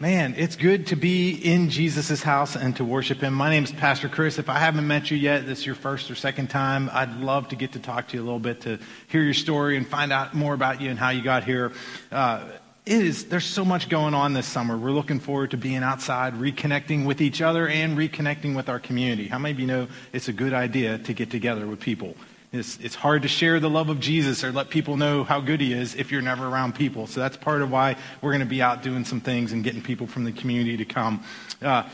Man, it's good to be in Jesus' house and to worship Him. My name is Pastor Chris. If I haven't met you yet, this is your first or second time, I'd love to get to talk to you a little bit to hear your story and find out more about you and how you got here. Uh, it is, there's so much going on this summer. We're looking forward to being outside, reconnecting with each other, and reconnecting with our community. How many of you know it's a good idea to get together with people? It's, it's hard to share the love of Jesus or let people know how good he is if you're never around people. So that's part of why we're going to be out doing some things and getting people from the community to come. Uh,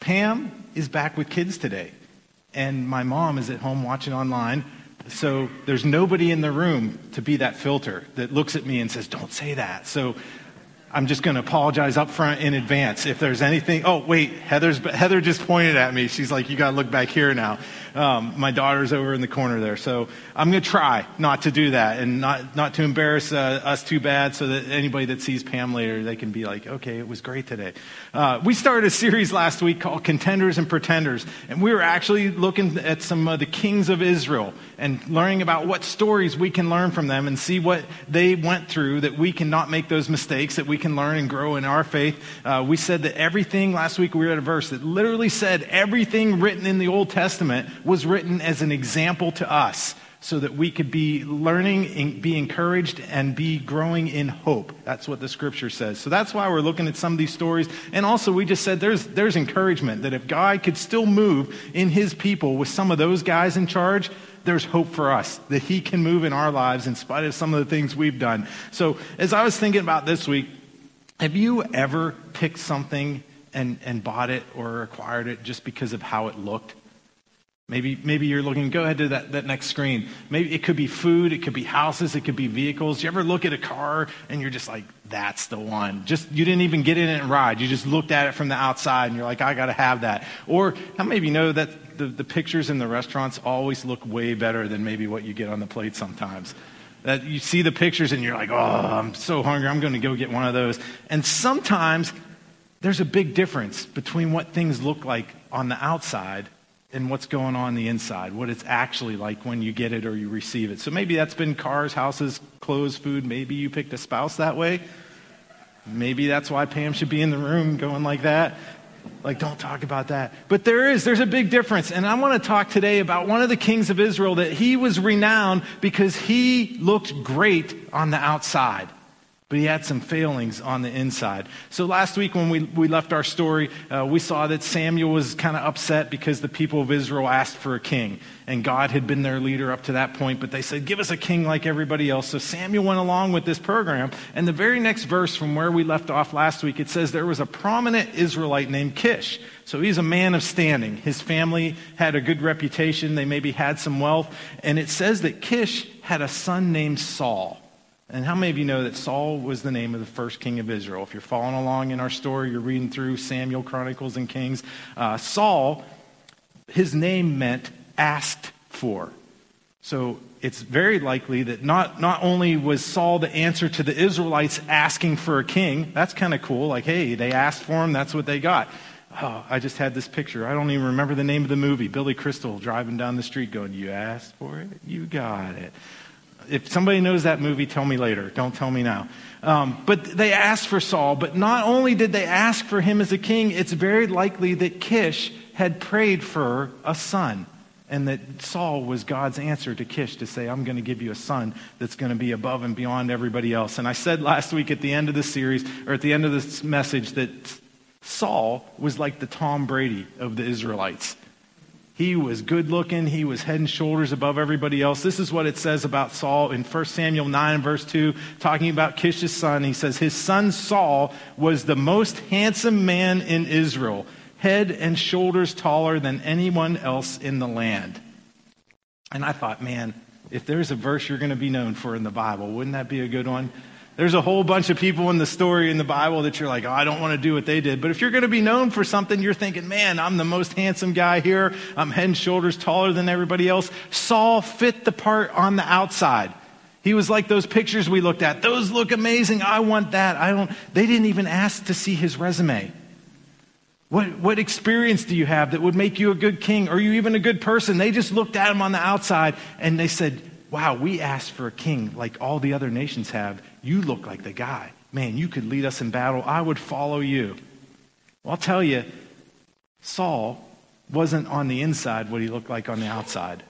Pam is back with kids today, and my mom is at home watching online. So there's nobody in the room to be that filter that looks at me and says, Don't say that. So I'm just going to apologize up front in advance if there's anything. Oh, wait, Heather's, Heather just pointed at me. She's like, You got to look back here now. Um, my daughter's over in the corner there. So I'm going to try not to do that and not, not to embarrass uh, us too bad so that anybody that sees Pam later, they can be like, okay, it was great today. Uh, we started a series last week called Contenders and Pretenders. And we were actually looking at some of the kings of Israel and learning about what stories we can learn from them and see what they went through that we can not make those mistakes, that we can learn and grow in our faith. Uh, we said that everything, last week we read a verse that literally said everything written in the Old Testament was written as an example to us so that we could be learning, be encouraged, and be growing in hope. That's what the scripture says. So that's why we're looking at some of these stories. And also, we just said there's, there's encouragement that if God could still move in his people with some of those guys in charge, there's hope for us that he can move in our lives in spite of some of the things we've done. So as I was thinking about this week, have you ever picked something and, and bought it or acquired it just because of how it looked? Maybe, maybe you're looking, go ahead to that, that next screen. Maybe it could be food, it could be houses, it could be vehicles. You ever look at a car and you're just like, that's the one. Just, you didn't even get in it and ride. You just looked at it from the outside and you're like, I got to have that. Or how many of you know that the, the pictures in the restaurants always look way better than maybe what you get on the plate sometimes? That you see the pictures and you're like, oh, I'm so hungry, I'm going to go get one of those. And sometimes there's a big difference between what things look like on the outside and what's going on, the inside, what it's actually like when you get it or you receive it. So maybe that's been cars, houses, clothes, food. Maybe you picked a spouse that way. Maybe that's why Pam should be in the room going like that. Like, don't talk about that. But there is, there's a big difference. And I want to talk today about one of the kings of Israel that he was renowned because he looked great on the outside but he had some failings on the inside. So last week when we, we left our story, uh, we saw that Samuel was kind of upset because the people of Israel asked for a king. And God had been their leader up to that point, but they said, give us a king like everybody else. So Samuel went along with this program. And the very next verse from where we left off last week, it says there was a prominent Israelite named Kish. So he's a man of standing. His family had a good reputation. They maybe had some wealth. And it says that Kish had a son named Saul. And how many of you know that Saul was the name of the first king of Israel? If you're following along in our story, you're reading through Samuel, Chronicles, and Kings. Uh, Saul, his name meant asked for. So it's very likely that not, not only was Saul the answer to the Israelites asking for a king, that's kind of cool. Like, hey, they asked for him, that's what they got. Oh, I just had this picture. I don't even remember the name of the movie. Billy Crystal driving down the street going, You asked for it? You got it if somebody knows that movie, tell me later. Don't tell me now. Um, but they asked for Saul. But not only did they ask for him as a king, it's very likely that Kish had prayed for a son. And that Saul was God's answer to Kish to say, I'm going to give you a son that's going to be above and beyond everybody else. And I said last week at the end of the series, or at the end of this message, that Saul was like the Tom Brady of the Israelites. He was good looking. He was head and shoulders above everybody else. This is what it says about Saul in 1 Samuel 9, verse 2, talking about Kish's son. He says, His son Saul was the most handsome man in Israel, head and shoulders taller than anyone else in the land. And I thought, man, if there's a verse you're going to be known for in the Bible, wouldn't that be a good one? There's a whole bunch of people in the story in the Bible that you're like, oh, I don't want to do what they did. But if you're going to be known for something, you're thinking, man, I'm the most handsome guy here. I'm head and shoulders taller than everybody else. Saul fit the part on the outside. He was like those pictures we looked at. Those look amazing. I want that. I don't. They didn't even ask to see his resume. What, what experience do you have that would make you a good king? Are you even a good person? They just looked at him on the outside and they said, Wow, we asked for a king like all the other nations have. You look like the guy. man, you could lead us in battle. I would follow you. Well, I'll tell you, Saul wasn't on the inside what he looked like on the outside.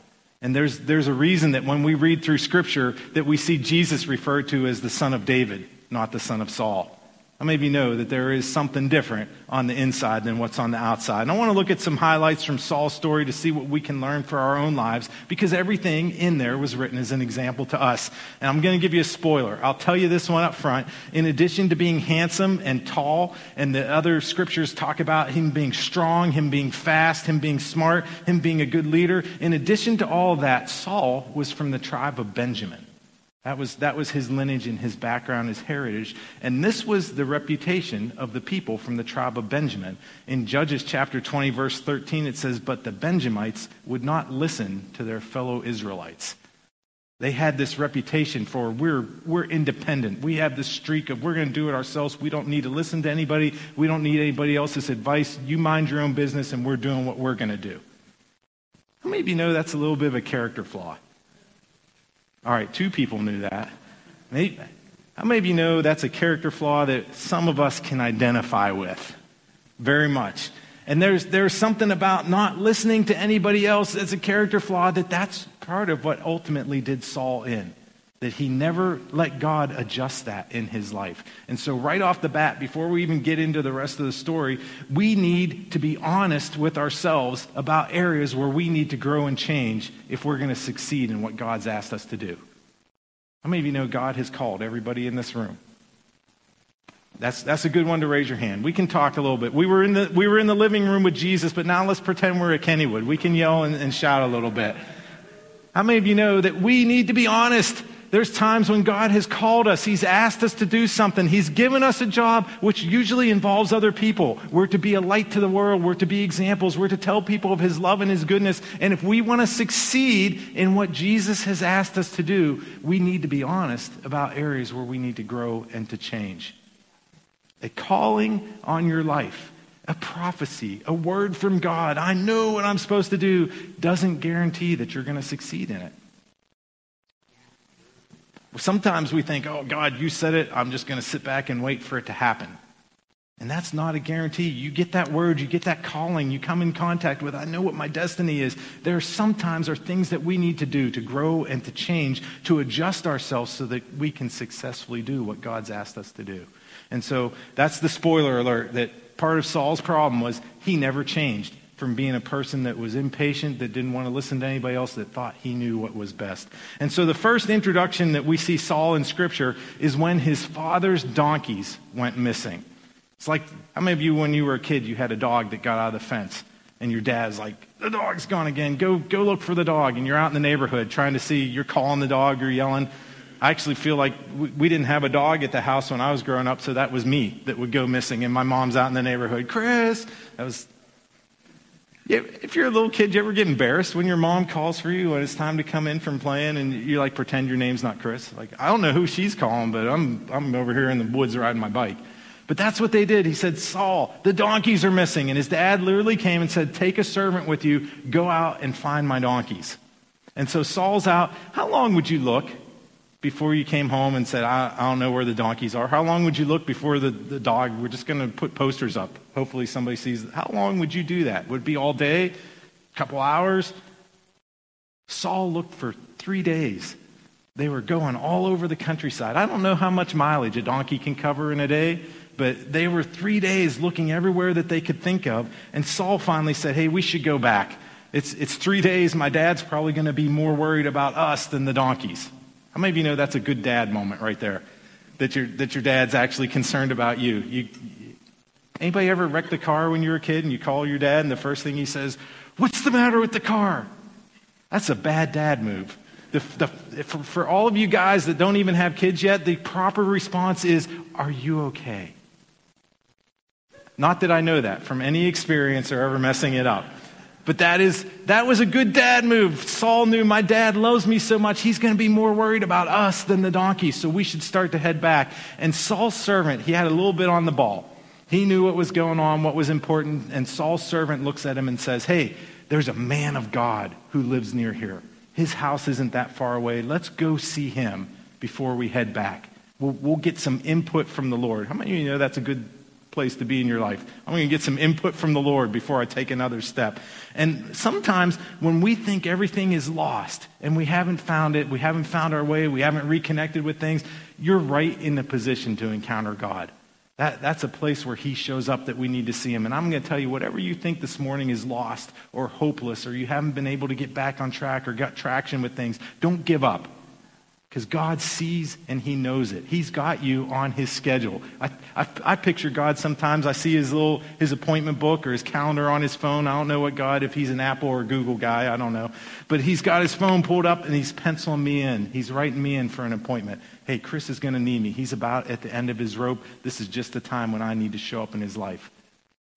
And there's, there's a reason that when we read through Scripture that we see Jesus referred to as the son of David, not the son of Saul. How many of you know that there is something different on the inside than what's on the outside? And I want to look at some highlights from Saul's story to see what we can learn for our own lives because everything in there was written as an example to us. And I'm going to give you a spoiler. I'll tell you this one up front. In addition to being handsome and tall, and the other scriptures talk about him being strong, him being fast, him being smart, him being a good leader, in addition to all that, Saul was from the tribe of Benjamin. That was, that was his lineage and his background, his heritage. And this was the reputation of the people from the tribe of Benjamin. In Judges chapter 20, verse 13, it says, But the Benjamites would not listen to their fellow Israelites. They had this reputation for we're, we're independent. We have this streak of we're going to do it ourselves. We don't need to listen to anybody. We don't need anybody else's advice. You mind your own business, and we're doing what we're going to do. How many of you know that's a little bit of a character flaw? All right, two people knew that. Maybe, how many of you know that's a character flaw that some of us can identify with? Very much. And there's, there's something about not listening to anybody else as a character flaw that that's part of what ultimately did Saul in. That he never let God adjust that in his life. And so, right off the bat, before we even get into the rest of the story, we need to be honest with ourselves about areas where we need to grow and change if we're going to succeed in what God's asked us to do. How many of you know God has called everybody in this room? That's, that's a good one to raise your hand. We can talk a little bit. We were, in the, we were in the living room with Jesus, but now let's pretend we're at Kennywood. We can yell and, and shout a little bit. How many of you know that we need to be honest there's times when God has called us. He's asked us to do something. He's given us a job which usually involves other people. We're to be a light to the world. We're to be examples. We're to tell people of His love and His goodness. And if we want to succeed in what Jesus has asked us to do, we need to be honest about areas where we need to grow and to change. A calling on your life, a prophecy, a word from God, I know what I'm supposed to do, doesn't guarantee that you're going to succeed in it. Sometimes we think, oh, God, you said it. I'm just going to sit back and wait for it to happen. And that's not a guarantee. You get that word, you get that calling, you come in contact with, I know what my destiny is. There sometimes are things that we need to do to grow and to change, to adjust ourselves so that we can successfully do what God's asked us to do. And so that's the spoiler alert that part of Saul's problem was he never changed from being a person that was impatient, that didn't want to listen to anybody else, that thought he knew what was best. And so the first introduction that we see Saul in Scripture is when his father's donkeys went missing. It's like, how many of you, when you were a kid, you had a dog that got out of the fence? And your dad's like, the dog's gone again. Go, go look for the dog. And you're out in the neighborhood trying to see, you're calling the dog, you're yelling. I actually feel like we didn't have a dog at the house when I was growing up, so that was me that would go missing. And my mom's out in the neighborhood, Chris. That was if you're a little kid, you ever get embarrassed when your mom calls for you when it's time to come in from playing and you like pretend your name's not Chris? Like, I don't know who she's calling, but I'm, I'm over here in the woods riding my bike. But that's what they did. He said, Saul, the donkeys are missing. And his dad literally came and said, Take a servant with you, go out and find my donkeys. And so Saul's out. How long would you look before you came home and said, I, I, don't know where the donkeys are? How long would you look before the, the dog? We're just going to put posters up. Hopefully somebody sees. How long would you do that? Would it be all day? A couple hours? Saul looked for three days. They were going all over the countryside. I don't know how much mileage a donkey can cover in a day, but they were three days looking everywhere that they could think of. And Saul finally said, Hey, we should go back. It's, it's three days. My dad's probably going to be more worried about us than the donkeys. How many of you know that's a good dad moment right there? That your, that your dad's actually concerned about you. you. Anybody ever wrecked the car when you were a kid and you call your dad and the first thing he says, What's the matter with the car? That's a bad dad move. The, the, for, for all of you guys that don't even have kids yet, the proper response is, Are you okay? Not that I know that from any experience or ever messing it up. But that is that was a good dad move. Saul knew my dad loves me so much, he's going to be more worried about us than the donkey, so we should start to head back. And Saul's servant, he had a little bit on the ball. He knew what was going on, what was important, and Saul's servant looks at him and says, "Hey, there's a man of God who lives near here. His house isn't that far away. Let's go see him before we head back." We'll, we'll get some input from the Lord. How many of you know that's a good place to be in your life? I'm going to get some input from the Lord before I take another step. And sometimes when we think everything is lost and we haven't found it, we haven't found our way, we haven't reconnected with things, you're right in the position to encounter God. That, that's a place where he shows up that we need to see him. And I'm going to tell you, whatever you think this morning is lost or hopeless or you haven't been able to get back on track or got traction with things, don't give up. Because God sees and He knows it. He's got you on His schedule. I, I, I, picture God sometimes. I see His little His appointment book or His calendar on His phone. I don't know what God, if He's an Apple or Google guy, I don't know. But He's got His phone pulled up and He's penciling me in. He's writing me in for an appointment. Hey, Chris is going to need me. He's about at the end of his rope. This is just the time when I need to show up in His life.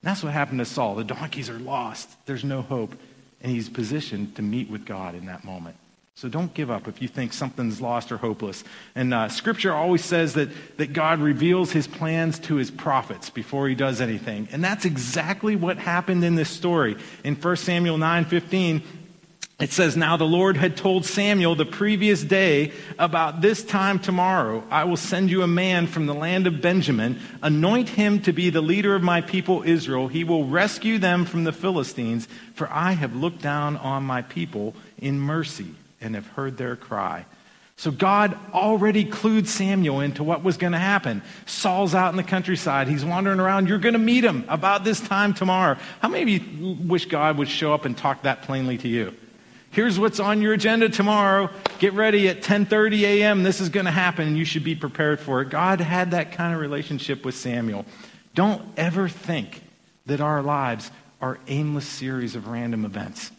And that's what happened to Saul. The donkeys are lost. There's no hope. And he's positioned to meet with God in that moment. So don't give up if you think something's lost or hopeless. And uh, Scripture always says that, that God reveals his plans to his prophets before he does anything. And that's exactly what happened in this story. In 1 Samuel 9 15, it says, Now the Lord had told Samuel the previous day, About this time tomorrow, I will send you a man from the land of Benjamin. Anoint him to be the leader of my people Israel. He will rescue them from the Philistines, for I have looked down on my people in mercy and have heard their cry. So God already clued Samuel into what was going to happen. Saul's out in the countryside. He's wandering around. You're going to meet him about this time tomorrow. How many of you wish God would show up and talk that plainly to you? Here's what's on your agenda tomorrow. Get ready at 10:30 a.m. This is going to happen and you should be prepared for it. God had that kind of relationship with Samuel. Don't ever think that our lives are aimless series of random events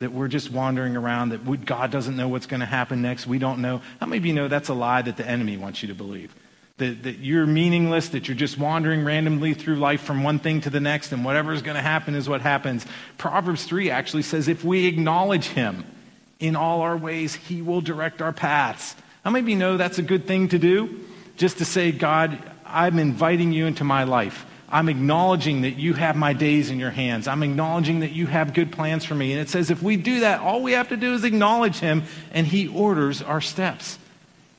that we're just wandering around, that we, God doesn't know what's going to happen next. We don't know. How many of you know that's a lie that the enemy wants you to believe? That, that you're meaningless, that you're just wandering randomly through life from one thing to the next, and whatever's going to happen is what happens. Proverbs 3 actually says if we acknowledge him in all our ways, he will direct our paths. How many of you know that's a good thing to do? Just to say, God, I'm inviting you into my life. I'm acknowledging that you have my days in your hands. I'm acknowledging that you have good plans for me. And it says if we do that, all we have to do is acknowledge him, and he orders our steps.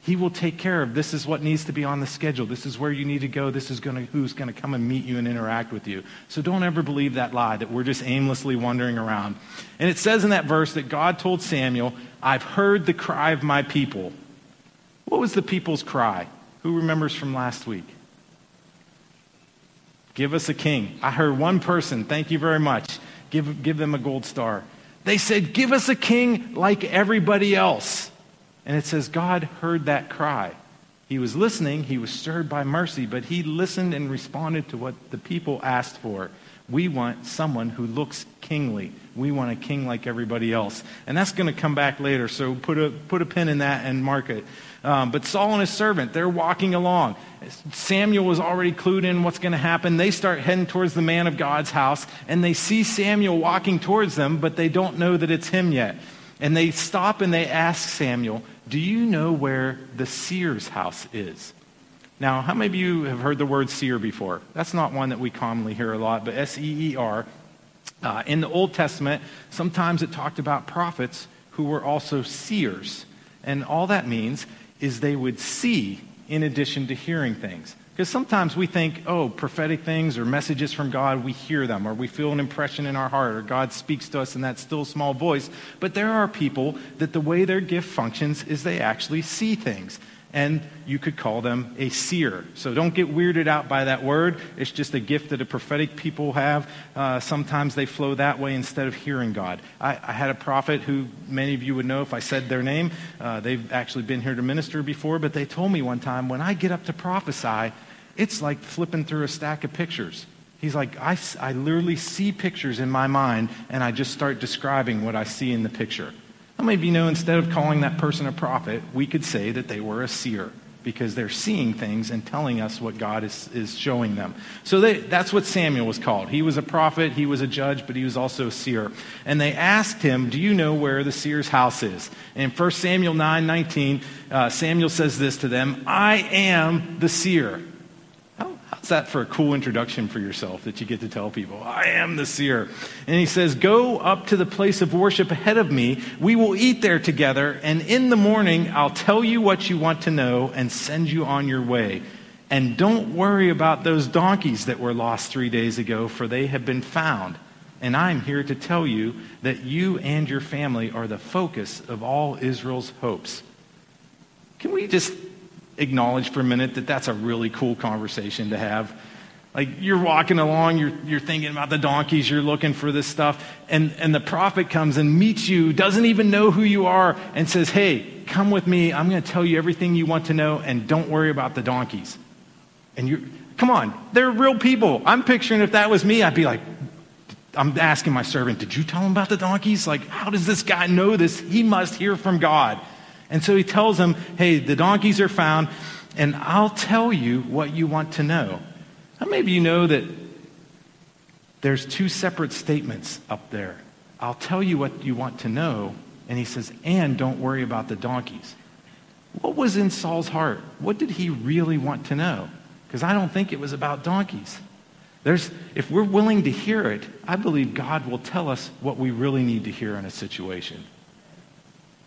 He will take care of this is what needs to be on the schedule. This is where you need to go. This is going to, who's going to come and meet you and interact with you. So don't ever believe that lie that we're just aimlessly wandering around. And it says in that verse that God told Samuel, I've heard the cry of my people. What was the people's cry? Who remembers from last week? Give us a king. I heard one person, thank you very much, give, give them a gold star. They said, Give us a king like everybody else. And it says, God heard that cry. He was listening, he was stirred by mercy, but he listened and responded to what the people asked for. We want someone who looks kingly. We want a king like everybody else. And that's going to come back later, so put a, put a pin in that and mark it. Um, but Saul and his servant, they're walking along. Samuel was already clued in what's going to happen. They start heading towards the man of God's house, and they see Samuel walking towards them, but they don't know that it's him yet. And they stop and they ask Samuel, Do you know where the seer's house is? Now, how many of you have heard the word seer before? That's not one that we commonly hear a lot, but S E E R. Uh, in the Old Testament, sometimes it talked about prophets who were also seers. And all that means is they would see in addition to hearing things. Because sometimes we think, oh, prophetic things or messages from God, we hear them, or we feel an impression in our heart, or God speaks to us in that still small voice. But there are people that the way their gift functions is they actually see things and you could call them a seer. So don't get weirded out by that word. It's just a gift that a prophetic people have. Uh, sometimes they flow that way instead of hearing God. I, I, had a prophet who many of you would know if I said their name. Uh, they've actually been here to minister before, but they told me one time when I get up to prophesy, it's like flipping through a stack of pictures. He's like, I, I literally see pictures in my mind, and I just start describing what I see in the picture. How many of you know instead of calling that person a prophet, we could say that they were a seer because they're seeing things and telling us what God is, is showing them. So they, that's what Samuel was called. He was a prophet, he was a judge, but he was also a seer. And they asked him, Do you know where the seer's house is? And in 1 Samuel 9 19, uh, Samuel says this to them I am the seer How's that for a cool introduction for yourself that you get to tell people, I am the seer? And he says, Go up to the place of worship ahead of me. We will eat there together, and in the morning I'll tell you what you want to know and send you on your way. And don't worry about those donkeys that were lost three days ago, for they have been found. And I'm here to tell you that you and your family are the focus of all Israel's hopes. Can we just acknowledge for a minute that that's a really cool conversation to have? Like you're walking along, you're, you're thinking about the donkeys, you're looking for this stuff, and, and the prophet comes and meets you, doesn't even know who you are, and says, Hey, come with me. I'm going to tell you everything you want to know, and don't worry about the donkeys. And you come on, they're real people. I'm picturing if that was me, I'd be like, I'm asking my servant, Did you tell him about the donkeys? Like, how does this guy know this? He must hear from God. And so he tells him, Hey, the donkeys are found, and I'll tell you what you want to know. Now, maybe you know that there's two separate statements up there. I'll tell you what you want to know. And he says, And don't worry about the donkeys. What was in Saul's heart? What did he really want to know? Because I don't think it was about donkeys. There's, if we're willing to hear it, I believe God will tell us what we really need to hear in a situation.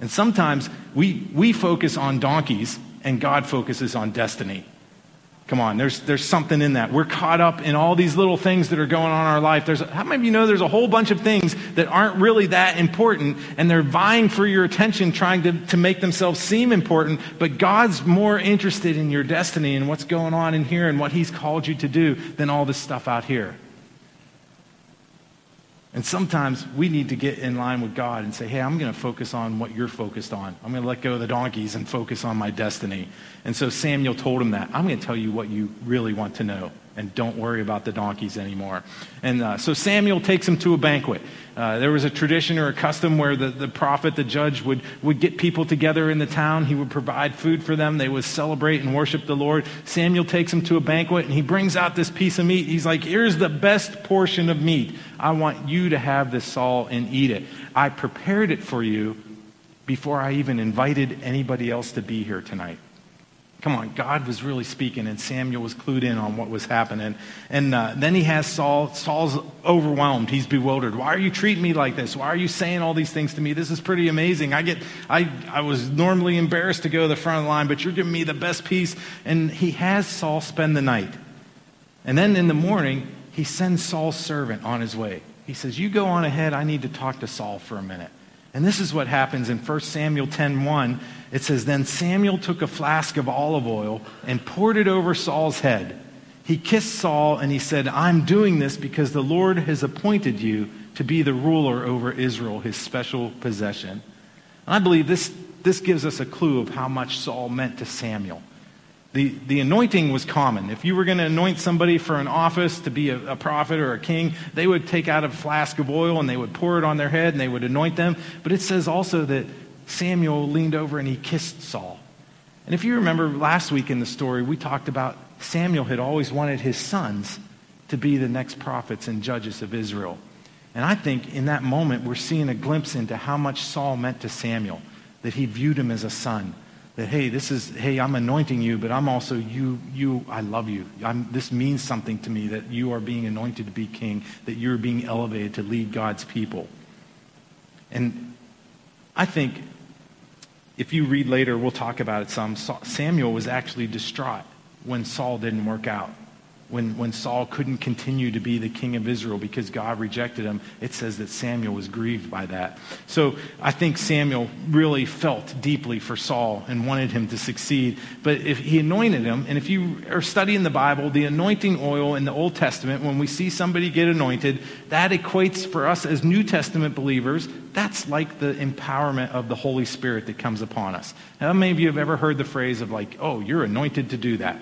And sometimes we, we focus on donkeys and God focuses on destiny. Come on, there's, there's something in that. We're caught up in all these little things that are going on in our life. There's, how many of you know there's a whole bunch of things that aren't really that important and they're vying for your attention, trying to, to make themselves seem important, but God's more interested in your destiny and what's going on in here and what He's called you to do than all this stuff out here. And sometimes we need to get in line with God and say, hey, I'm going to focus on what you're focused on. I'm going to let go of the donkeys and focus on my destiny. And so Samuel told him that. I'm going to tell you what you really want to know and don't worry about the donkeys anymore. And uh, so Samuel takes him to a banquet. Uh, there was a tradition or a custom where the, the prophet, the judge, would, would get people together in the town. He would provide food for them. They would celebrate and worship the Lord. Samuel takes him to a banquet and he brings out this piece of meat. He's like, Here's the best portion of meat. I want you to have this, Saul, and eat it. I prepared it for you before I even invited anybody else to be here tonight. Come on, God was really speaking, and Samuel was clued in on what was happening. And uh, then he has Saul. Saul's overwhelmed. He's bewildered. Why are you treating me like this? Why are you saying all these things to me? This is pretty amazing. I get, I, I was normally embarrassed to go to the front of the line, but you're giving me the best piece. And he has Saul spend the night. And then in the morning, he sends Saul's servant on his way. He says, "You go on ahead. I need to talk to Saul for a minute." And this is what happens in 1 Samuel 10:1. It says, Then Samuel took a flask of olive oil and poured it over Saul's head. He kissed Saul and he said, I'm doing this because the Lord has appointed you to be the ruler over Israel, his special possession. And I believe this, this gives us a clue of how much Saul meant to Samuel. The, the anointing was common. If you were going to anoint somebody for an office to be a, a, prophet or a king, they would take out a flask of oil and they would pour it on their head and they would anoint them. But it says also that Samuel leaned over and he kissed Saul. And if you remember last week in the story, we talked about Samuel had always wanted his sons to be the next prophets and judges of Israel. And I think in that moment, we're seeing a glimpse into how much Saul meant to Samuel, that he viewed him as a son that hey this is hey i'm anointing you but i'm also you you i love you. I'm, this means something to me that you are being anointed to be king that you're being elevated to lead god's people. And i think if you read later we'll talk about it some. Samuel was actually distraught when saul didn't work out when, when Saul couldn't continue to be the king of Israel because God rejected him, it says that Samuel was grieved by that. So I think Samuel really felt deeply for Saul and wanted him to succeed. But if he anointed him, and if you are studying the Bible, the anointing oil in the Old Testament, when we see somebody get anointed, that equates for us as New Testament believers, that's like the empowerment of the Holy Spirit that comes upon us. How many of you have ever heard the phrase of like, oh, you're anointed to do that?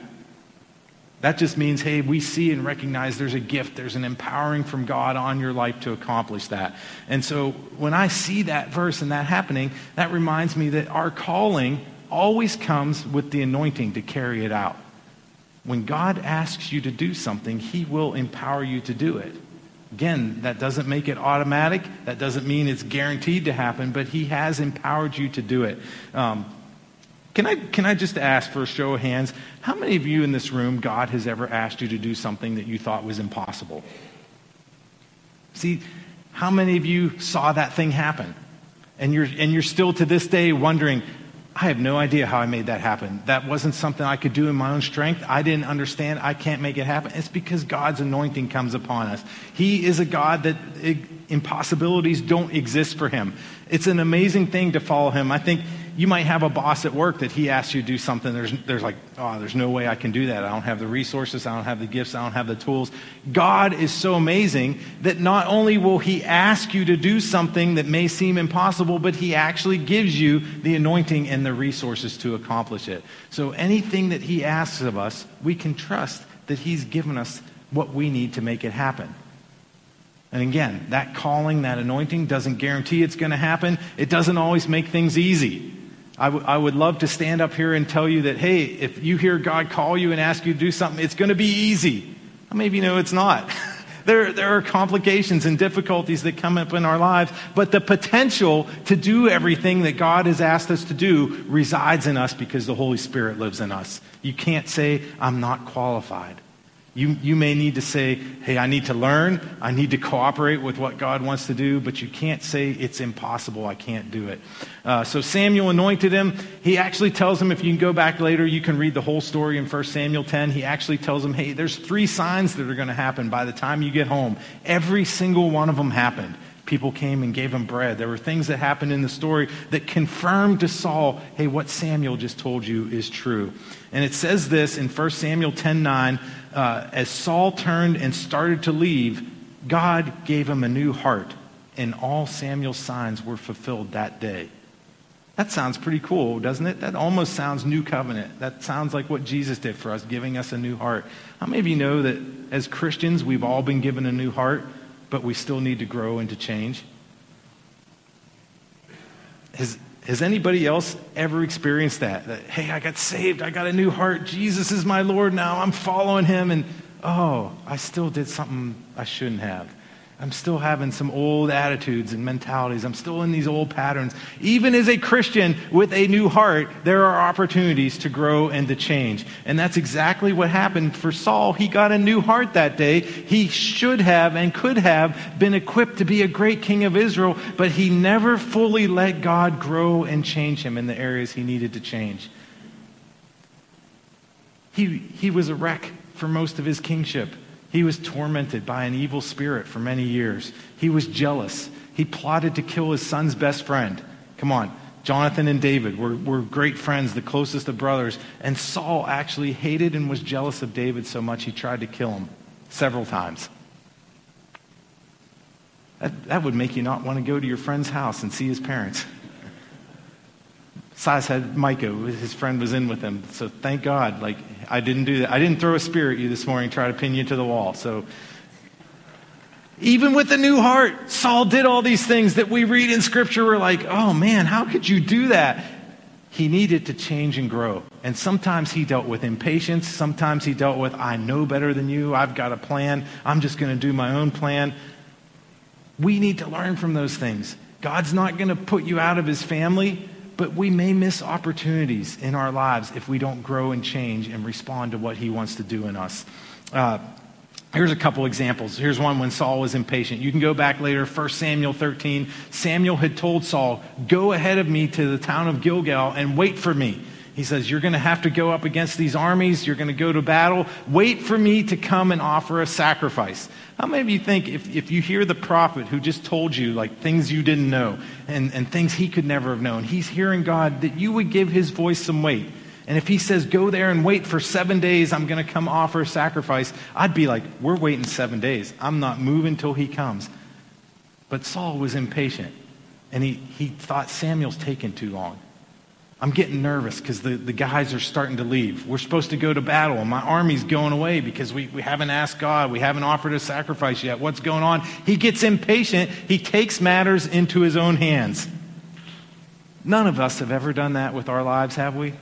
That just means, hey, we see and recognize there's a gift, there's an empowering from God on your life to accomplish that. And so when I see that verse and that happening, that reminds me that our calling always comes with the anointing to carry it out. When God asks you to do something, He will empower you to do it. Again, that doesn't make it automatic. That doesn't mean it's guaranteed to happen, but He has empowered you to do it. Um, Can I, can I just ask for a show of hands, how many of you in this room, God has ever asked you to do something that you thought was impossible? See, how many of you saw that thing happen? And you're, and you're still to this day wondering, I have no idea how I made that happen. That wasn't something I could do in my own strength. I didn't understand. I can't make it happen. It's because God's anointing comes upon us. He is a God that impossibilities don't exist for him. It's an amazing thing to follow him. I think you might have a boss at work that he asks you to do something. There's, there's like, oh, there's no way I can do that. I don't have the resources. I don't have the gifts. I don't have the tools. God is so amazing that not only will he ask you to do something that may seem impossible, but he actually gives you the anointing and the resources to accomplish it. So anything that he asks of us, we can trust that he's given us what we need to make it happen. And again, that calling, that anointing doesn't guarantee it's going to happen. It doesn't always make things easy. I, w- I would love to stand up here and tell you that, hey, if you hear God call you and ask you to do something, it's going to be easy. Maybe no, it's not. there, there are complications and difficulties that come up in our lives, but the potential to do everything that God has asked us to do resides in us because the Holy Spirit lives in us. You can't say, I'm not qualified. You, you may need to say, hey, I need to learn. I need to cooperate with what God wants to do, but you can't say it's impossible. I can't do it. Uh, so Samuel anointed him. He actually tells him, if you can go back later, you can read the whole story in 1 Samuel 10. He actually tells him, hey, there's three signs that are going to happen by the time you get home. Every single one of them happened people came and gave him bread. There were things that happened in the story that confirmed to Saul, hey, what Samuel just told you is true. And it says this in 1 Samuel 10 9 uh, as Saul turned and started to leave, God gave him a new heart, and all Samuel's signs were fulfilled that day. That sounds pretty cool, doesn't it? That almost sounds new covenant. That sounds like what Jesus did for us, giving us a new heart. How many of you know that as Christians, we've all been given a new heart, but we still need to grow and to change? Has, has anybody else ever experienced that? That, hey, I got saved. I got a new heart. Jesus is my Lord now. I'm following him. And, oh, I still did something I shouldn't have. I'm still having some old attitudes and mentalities. I'm still in these old patterns. Even as a Christian with a new heart, there are opportunities to grow and to change. And that's exactly what happened for Saul. He got a new heart that day. He should have and could have been equipped to be a great king of Israel, but he never fully let God grow and change him in the areas he needed to change. He, he was a wreck for most of his kingship. He was tormented by an evil spirit for many years. He was jealous. He plotted to kill his son's best friend. Come on. Jonathan and David were, were great friends, the closest of brothers. And Saul actually hated and was jealous of David so much he tried to kill him several times. That, that would make you not want to go to your friend's house and see his parents. Silas had Micah, his friend was in with him. So thank God, like, I didn't do that. I didn't throw a spear at you this morning, try to pin you to the wall. So even with a new heart, Saul did all these things that we read in Scripture. We're like, oh man, how could you do that? He needed to change and grow. And sometimes he dealt with impatience. Sometimes he dealt with, I know better than you. I've got a plan. I'm just going to do my own plan. We need to learn from those things. God's not going to put you out of his family but we may miss opportunities in our lives if we don't grow and change and respond to what he wants to do in us. Uh, Here's a couple examples. Here's one when Saul was impatient. You can go back later, 1 Samuel 13. Samuel had told Saul, Go ahead of me to the town of Gilgal and wait for me. He says, You're going to have to go up against these armies. You're going to go to battle. Wait for me to come and offer a sacrifice. How many of you think if, if you hear the prophet who just told you like things you didn't know and, and things he could never have known, he's hearing God, that you would give his voice some weight? And if he says, Go there and wait for seven days, I'm going to come offer a sacrifice, I'd be like, We're waiting seven days. I'm not moving till he comes. But Saul was impatient and he, he thought Samuel's taking too long. I'm getting nervous because the, the guys are starting to leave. We're supposed to go to battle, and my army's going away because we, we haven't asked God. We haven't offered a sacrifice yet. What's going on? He gets impatient. He takes matters into his own hands. None of us have ever done that with our lives, have we?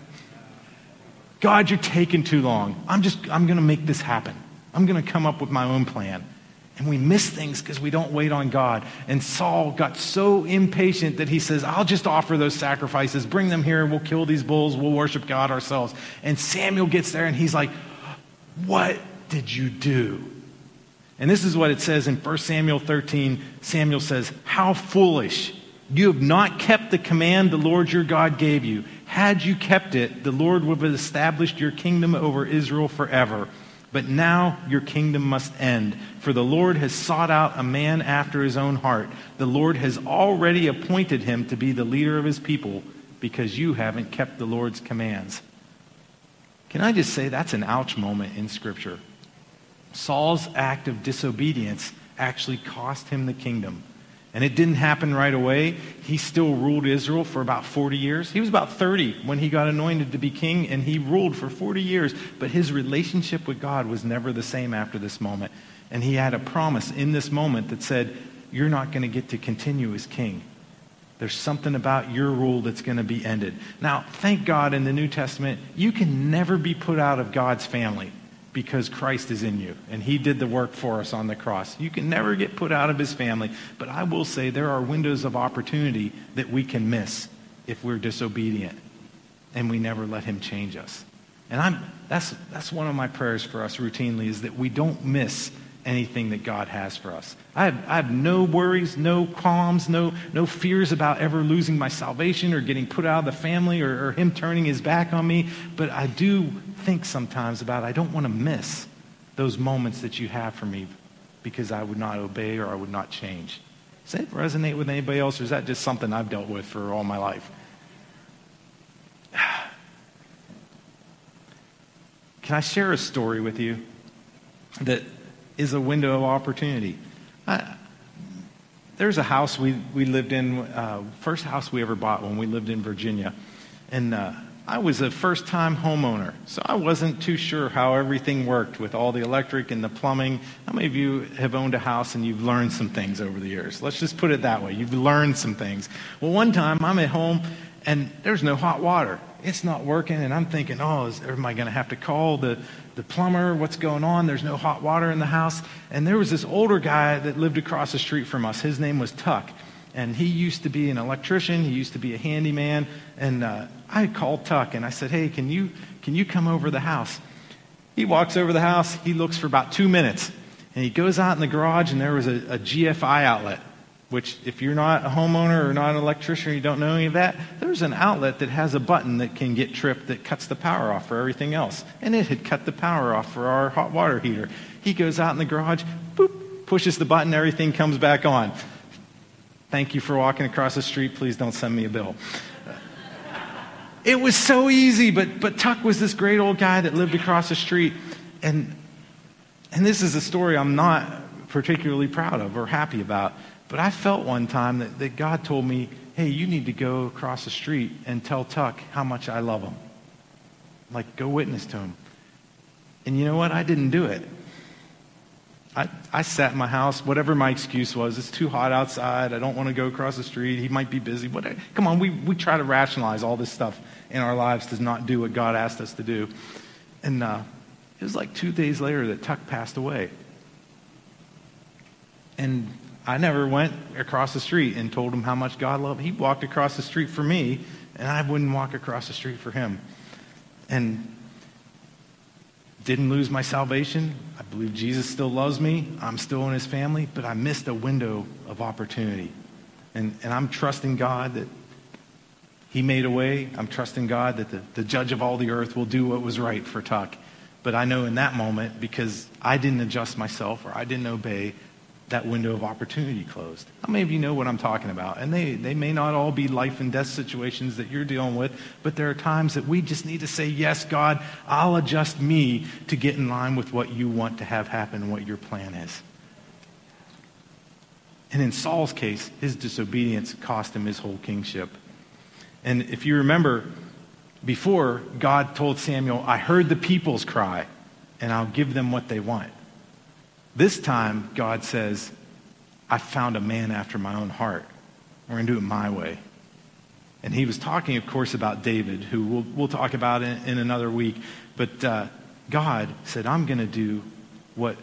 God, you're taking too long. I'm just, I'm going to make this happen. I'm going to come up with my own plan. And we miss things because we don't wait on God. And Saul got so impatient that he says, I'll just offer those sacrifices, bring them here, and we'll kill these bulls, we'll worship God ourselves. And Samuel gets there and he's like, What did you do? And this is what it says in 1 Samuel 13. Samuel says, How foolish! You have not kept the command the Lord your God gave you. Had you kept it, the Lord would have established your kingdom over Israel forever. But now your kingdom must end, for the Lord has sought out a man after his own heart. The Lord has already appointed him to be the leader of his people because you haven't kept the Lord's commands. Can I just say that's an ouch moment in Scripture? Saul's act of disobedience actually cost him the kingdom. And it didn't happen right away. He still ruled Israel for about 40 years. He was about 30 when he got anointed to be king, and he ruled for 40 years. But his relationship with God was never the same after this moment. And he had a promise in this moment that said, You're not going to get to continue as king. There's something about your rule that's going to be ended. Now, thank God in the New Testament, you can never be put out of God's family because Christ is in you and he did the work for us on the cross. You can never get put out of his family, but I will say there are windows of opportunity that we can miss if we're disobedient and we never let him change us. And I'm, that's, that's one of my prayers for us routinely is that we don't miss anything that God has for us. I have, I have no worries, no qualms, no, no fears about ever losing my salvation or getting put out of the family or, or him turning his back on me. But I do think sometimes about I don't want to miss those moments that you have for me because I would not obey or I would not change. Does that resonate with anybody else or is that just something I've dealt with for all my life? Can I share a story with you that is a window of opportunity. I, there's a house we, we lived in, uh, first house we ever bought when we lived in Virginia. And uh, I was a first time homeowner, so I wasn't too sure how everything worked with all the electric and the plumbing. How many of you have owned a house and you've learned some things over the years? Let's just put it that way. You've learned some things. Well, one time I'm at home and there's no hot water. It's not working, and I'm thinking, oh, is, am I going to have to call the, the plumber, what's going on? There's no hot water in the house. And there was this older guy that lived across the street from us. His name was Tuck. And he used to be an electrician. He used to be a handyman. And uh, I called Tuck and I said, hey, can you, can you come over the house? He walks over the house. He looks for about two minutes. And he goes out in the garage, and there was a, a GFI outlet which if you're not a homeowner or not an electrician or you don't know any of that, there's an outlet that has a button that can get tripped that cuts the power off for everything else. And it had cut the power off for our hot water heater. He goes out in the garage, boop, pushes the button, everything comes back on. Thank you for walking across the street. Please don't send me a bill. It was so easy, but, but Tuck was this great old guy that lived across the street. And, and this is a story I'm not particularly proud of or happy about. But I felt one time that, that God told me, hey, you need to go across the street and tell Tuck how much I love him. Like, go witness to him. And you know what? I didn't do it. I, I sat in my house, whatever my excuse was. It's too hot outside. I don't want to go across the street. He might be busy. Whatever. Come on, we, we try to rationalize all this stuff in our lives to not do what God asked us to do. And uh, it was like two days later that Tuck passed away. And I never went across the street and told him how much God loved. He walked across the street for me, and I wouldn't walk across the street for him. And didn't lose my salvation. I believe Jesus still loves me. I'm still in his family, but I missed a window of opportunity. And, and I'm trusting God that he made a way. I'm trusting God that the, the judge of all the earth will do what was right for Tuck. But I know in that moment, because I didn't adjust myself or I didn't obey, that window of opportunity closed. How many of you know what I'm talking about? And they, they may not all be life and death situations that you're dealing with, but there are times that we just need to say, Yes, God, I'll adjust me to get in line with what you want to have happen and what your plan is. And in Saul's case, his disobedience cost him his whole kingship. And if you remember, before, God told Samuel, I heard the people's cry, and I'll give them what they want. This time, God says, I found a man after my own heart. We're going to do it my way. And he was talking, of course, about David, who we'll, we'll talk about in, in another week. But uh, God said, I'm going to do what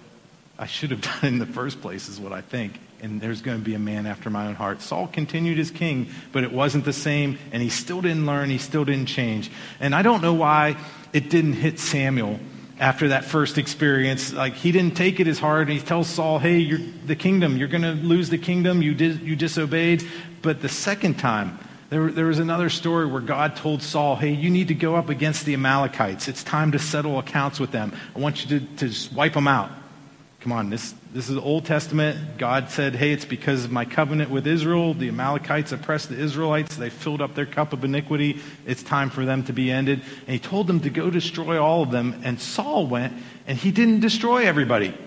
I should have done in the first place, is what I think. And there's going to be a man after my own heart. Saul continued as king, but it wasn't the same, and he still didn't learn, he still didn't change. And I don't know why it didn't hit Samuel after that first experience. Like, he didn't take it as hard, and he tells Saul, hey, you're the kingdom, you're going to lose the kingdom, you, did, you disobeyed. But the second time, there, there was another story where God told Saul, hey, you need to go up against the Amalekites. It's time to settle accounts with them. I want you to, to just wipe them out. Come on, this, this is the Old Testament. God said, hey, it's because of my covenant with Israel. The Amalekites oppressed the Israelites. They filled up their cup of iniquity. It's time for them to be ended. And he told them to go destroy all of them. And Saul went, and he didn't destroy everybody.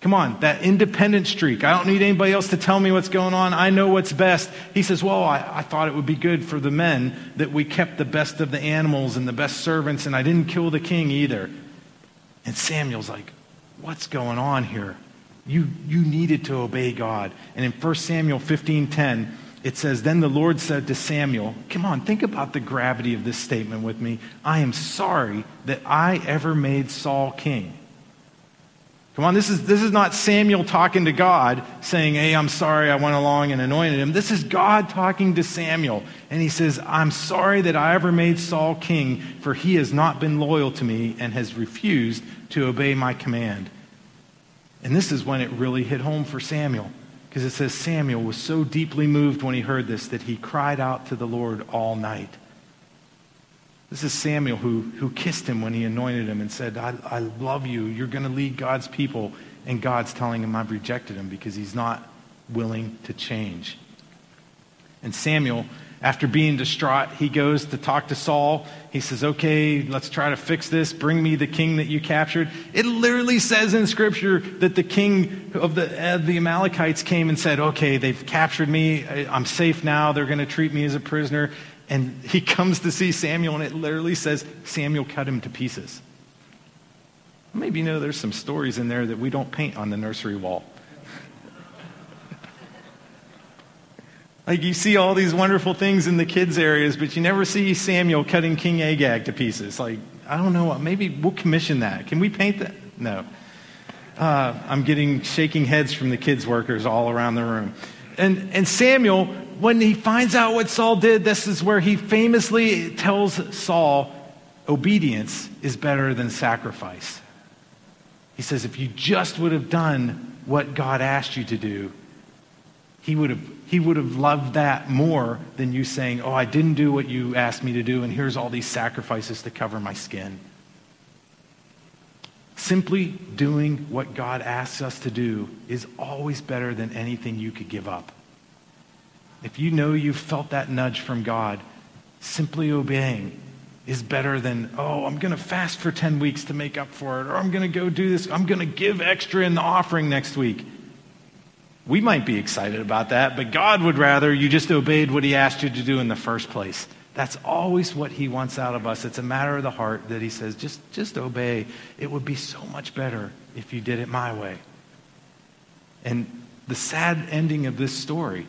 Come on, that independent streak. I don't need anybody else to tell me what's going on. I know what's best. He says, Well, I, I, thought it would be good for the men that we kept the best of the animals and the best servants, and I didn't kill the king either. And Samuel's like, What's going on here? You, you needed to obey God. And in 1 Samuel 15:10, it says, Then the Lord said to Samuel, Come on, think about the gravity of this statement with me. I am sorry that I ever made Saul king. Come on, this is, this is not Samuel talking to God saying, Hey, I'm sorry I went along and anointed him. This is God talking to Samuel. And he says, I'm sorry that I ever made Saul king, for he has not been loyal to me and has refused to obey my command. And this is when it really hit home for Samuel, because it says Samuel was so deeply moved when he heard this that he cried out to the Lord all night. This is Samuel who, who kissed him when he anointed him and said, I, I love you. You're going to lead God's people. And God's telling him, I've rejected him because he's not willing to change. And Samuel, after being distraught, he goes to talk to Saul. He says, Okay, let's try to fix this. Bring me the king that you captured. It literally says in Scripture that the king of the, the Amalekites came and said, Okay, they've captured me. I'm safe now. They're going to treat me as a prisoner. And he comes to see Samuel, and it literally says Samuel cut him to pieces. Maybe you know there's some stories in there that we don't paint on the nursery wall. Like you see all these wonderful things in the kids' areas, but you never see Samuel cutting King Agag to pieces. Like, I don't know, maybe we'll commission that. Can we paint that? No. Uh, I'm getting shaking heads from the kids' workers all around the room. And, and Samuel when he finds out what Saul did, this is where he famously tells Saul, obedience is better than sacrifice. He says, if you just would have done what God asked you to do, he would have, he would have loved that more than you saying, oh, I didn't do what you asked me to do, and here's all these sacrifices to cover my skin. Simply doing what God asks us to do is always better than anything you could give up. If you know you've felt that nudge from God, simply obeying is better than, oh, I'm going to fast for 10 weeks to make up for it, or I'm going to go do this, I'm going to give extra in the offering next week. We might be excited about that, but God would rather you just obeyed what He asked you to do in the first place. That's always what He wants out of us. It's a matter of the heart that He says, just, just obey. It would be so much better if you did it my way. And the sad ending of this story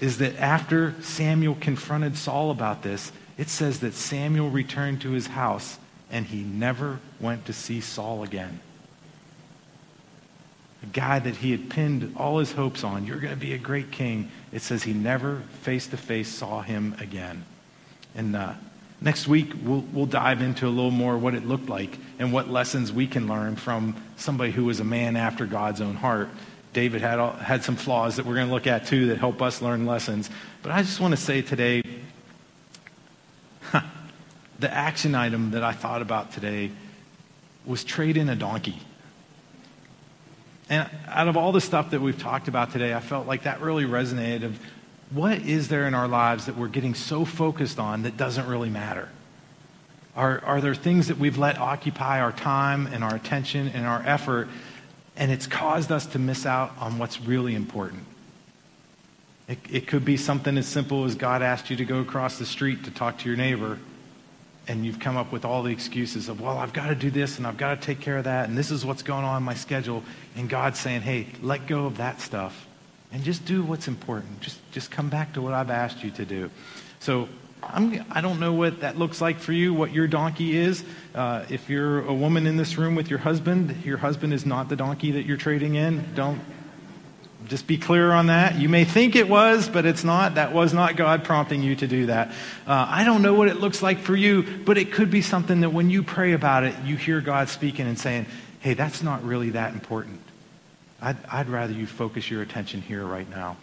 is that after Samuel confronted Saul about this, it says that Samuel returned to his house and he never went to see Saul again. A guy that he had pinned all his hopes on, you're going to be a great king. It says he never face to face saw him again. And uh, next week, we'll, we'll dive into a little more what it looked like and what lessons we can learn from somebody who was a man after God's own heart. David had, all, had some flaws that we're going to look at too that help us learn lessons. But I just want to say today the action item that I thought about today was trade in a donkey. And out of all the stuff that we've talked about today, I felt like that really resonated of what is there in our lives that we're getting so focused on that doesn't really matter? Are, are there things that we've let occupy our time and our attention and our effort and it's caused us to miss out on what's really important. It, it could be something as simple as God asked you to go across the street to talk to your neighbor, and you've come up with all the excuses of, well, I've got to do this and I've got to take care of that, and this is what's going on in my schedule. And God's saying, hey, let go of that stuff and just do what's important. Just, just come back to what I've asked you to do. So I'm, I don't know what that looks like for you, what your donkey is. Uh, if you're a woman in this room with your husband, your husband is not the donkey that you're trading in. Don't just be clear on that. You may think it was, but it's not. That was not God prompting you to do that. Uh, I don't know what it looks like for you, but it could be something that when you pray about it, you hear God speaking and saying, hey, that's not really that important. I'd, I'd rather you focus your attention here right now.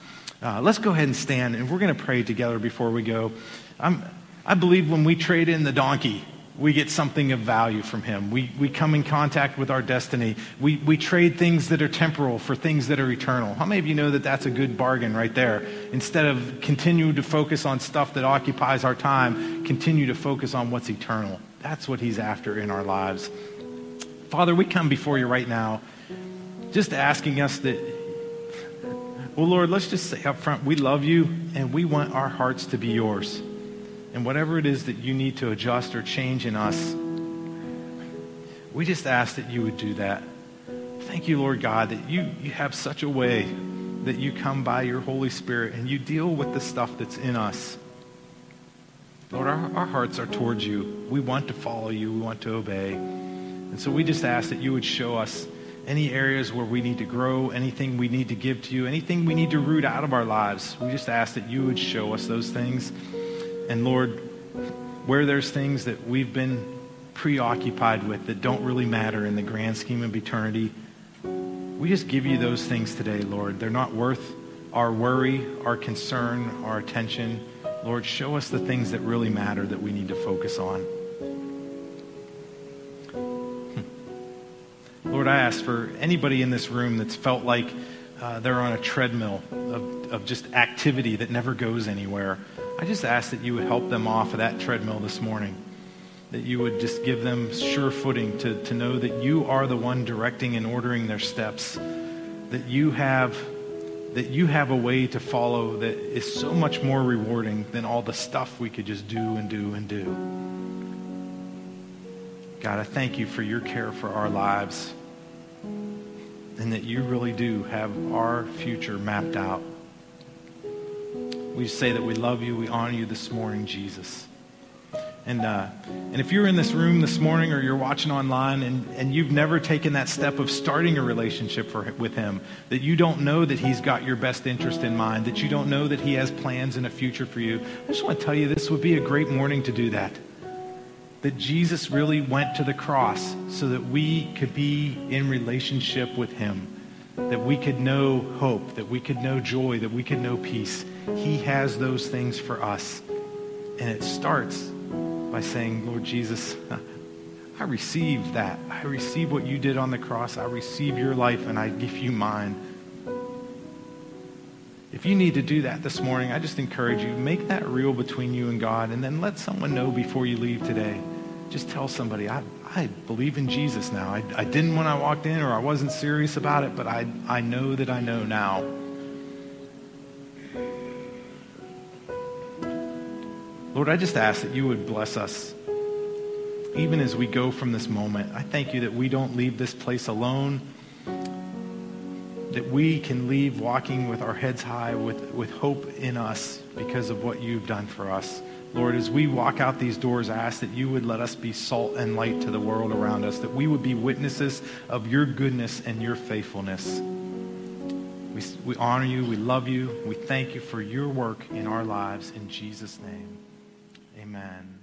Uh, let's go ahead and stand, and we're going to pray together before we go. I'm, I believe when we trade in the donkey, we get something of value from him. We, we come in contact with our destiny. We, we trade things that are temporal for things that are eternal. How many of you know that that's a good bargain right there? Instead of continue to focus on stuff that occupies our time, continue to focus on what's eternal. That's what he's after in our lives. Father, we come before you right now just asking us that, well, Lord, let's just say up front, we love you and we want our hearts to be yours. And whatever it is that you need to adjust or change in us, we just ask that you would do that. Thank you, Lord God, that you, you have such a way that you come by your Holy Spirit and you deal with the stuff that's in us. Lord, our, our hearts are towards you. We want to follow you. We want to obey. And so we just ask that you would show us any areas where we need to grow, anything we need to give to you, anything we need to root out of our lives. We just ask that you would show us those things. And Lord, where there's things that we've been preoccupied with that don't really matter in the grand scheme of eternity, we just give you those things today, Lord. They're not worth our worry, our concern, our attention. Lord, show us the things that really matter that we need to focus on. Hmm. Lord, I ask for anybody in this room that's felt like uh, they're on a treadmill of, of just activity that never goes anywhere. I just ask that you would help them off of that treadmill this morning. That you would just give them sure footing to, to know that you are the one directing and ordering their steps. That you have that you have a way to follow that is so much more rewarding than all the stuff we could just do and do and do. God, I thank you for your care for our lives and that you really do have our future mapped out. We just say that we love you, we honor you this morning, Jesus. And, uh, and if you're in this room this morning or you're watching online and, and you've never taken that step of starting a relationship for, with Him, that you don't know that He's got your best interest in mind, that you don't know that He has plans and a future for you, I just want to tell you this would be a great morning to do that. That Jesus really went to the cross so that we could be in relationship with Him, that we could know hope, that we could know joy, that we could know peace. He has those things for us. And it starts by saying, Lord Jesus, I receive that. I receive what you did on the cross. I receive your life and I give you mine. If you need to do that this morning, I just encourage you, make that real between you and God, and then let someone know before you leave today. Just tell somebody, I, I believe in Jesus now. I, I didn't when I walked in, or I wasn't serious about it, but I, I know that I know now. Lord, I just ask that you would bless us even as we go from this moment. I thank you that we don't leave this place alone, that we can leave walking with our heads high with, with hope in us because of what you've done for us. Lord, as we walk out these doors, I ask that you would let us be salt and light to the world around us, that we would be witnesses of your goodness and your faithfulness. We, we honor you, we love you, we thank you for your work in our lives. In Jesus' name. Amen.